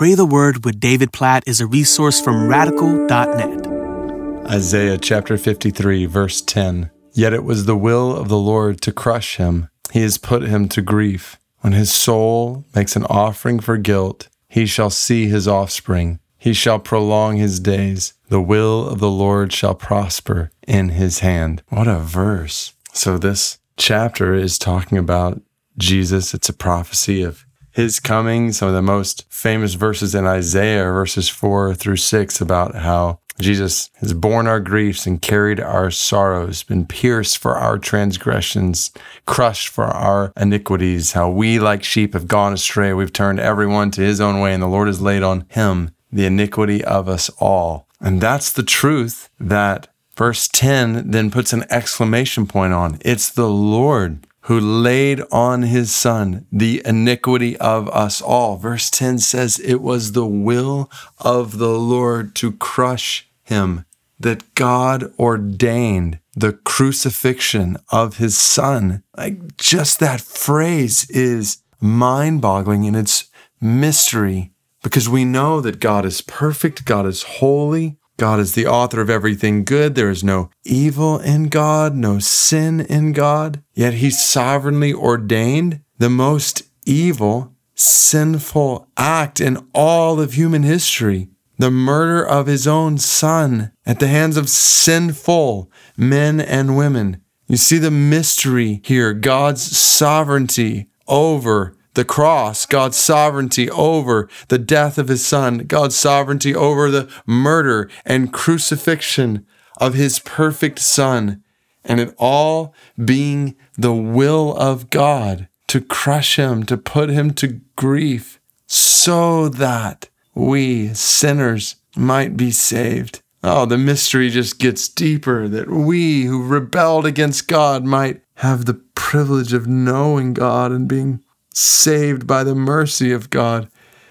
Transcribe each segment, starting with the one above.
Pray the Word with David Platt is a resource from radical.net. Isaiah chapter 53, verse 10. Yet it was the will of the Lord to crush him. He has put him to grief. When his soul makes an offering for guilt, he shall see his offspring. He shall prolong his days. The will of the Lord shall prosper in his hand. What a verse. So, this chapter is talking about Jesus. It's a prophecy of his coming. Some of the most famous verses in Isaiah, verses four through six, about how Jesus has borne our griefs and carried our sorrows, been pierced for our transgressions, crushed for our iniquities, how we like sheep have gone astray. We've turned everyone to his own way, and the Lord has laid on him the iniquity of us all. And that's the truth that verse 10 then puts an exclamation point on. It's the Lord who laid on his son the iniquity of us all. Verse 10 says, It was the will of the Lord to crush him, that God ordained the crucifixion of his son. Like just that phrase is mind boggling in its mystery because we know that God is perfect, God is holy, God is the author of everything good. There is no evil in God, no sin in God. Yet he sovereignly ordained the most evil, sinful act in all of human history the murder of his own son at the hands of sinful men and women. You see the mystery here God's sovereignty over the cross, God's sovereignty over the death of his son, God's sovereignty over the murder and crucifixion of his perfect son, and it all being the will of God to crush him, to put him to grief, so that we sinners might be saved. Oh, the mystery just gets deeper that we who rebelled against God might have the privilege of knowing God and being saved by the mercy of God,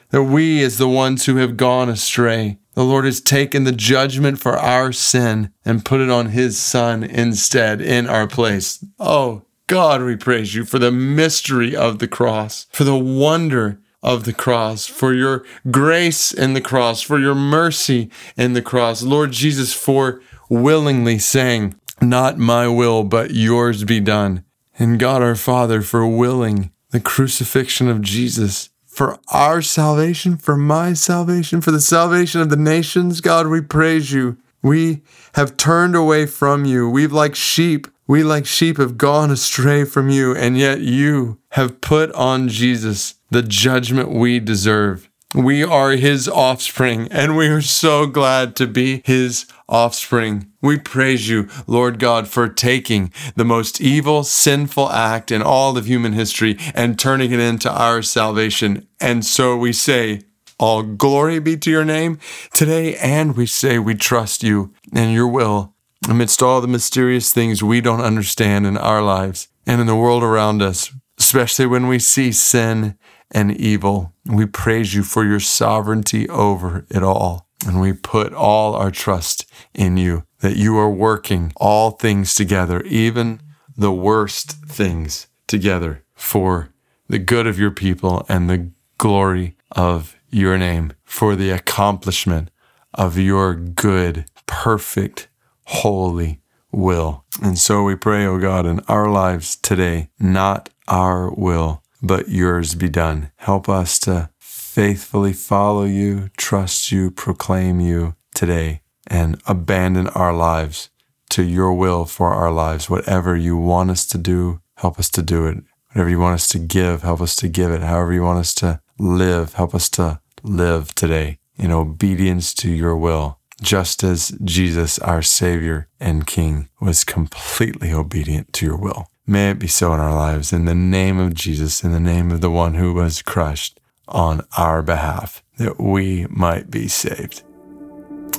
that we, as the ones who have gone astray, the Lord has taken the judgment for our sin and put it on His Son instead in our place. Oh, God, we praise you for the mystery of the cross, for the wonder of the cross, for your grace in the cross, for your mercy in the cross. Lord Jesus, for willingly saying, Not my will, but yours be done. And God our Father, for willing the crucifixion of Jesus for our salvation, for my salvation, for the salvation of the nations. God, we praise you. We have turned away from you. We've like sheep, we like sheep have gone astray from you, and yet you have put on Jesus the judgment we deserve. We are his offspring, and we are so glad to be his offspring. We praise you, Lord God, for taking the most evil, sinful act in all of human history and turning it into our salvation. And so we say, all glory be to your name today, and we say we trust you and your will amidst all the mysterious things we don't understand in our lives and in the world around us, especially when we see sin and evil. We praise you for your sovereignty over it all. And we put all our trust in you, that you are working all things together, even the worst things together for the good of your people and the glory of your name, for the accomplishment of your good, perfect, holy will. And so we pray, O oh God, in our lives today, not our will, but yours be done. Help us to faithfully follow you, trust you, proclaim you today, and abandon our lives to your will for our lives. Whatever you want us to do, help us to do it. Whatever you want us to give, help us to give it. However you want us to live, help us to live today in obedience to your will. Just as Jesus, our Savior and King, was completely obedient to your will. May it be so in our lives. In the name of Jesus, in the name of the one who was crushed on our behalf, that we might be saved.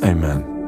Amen.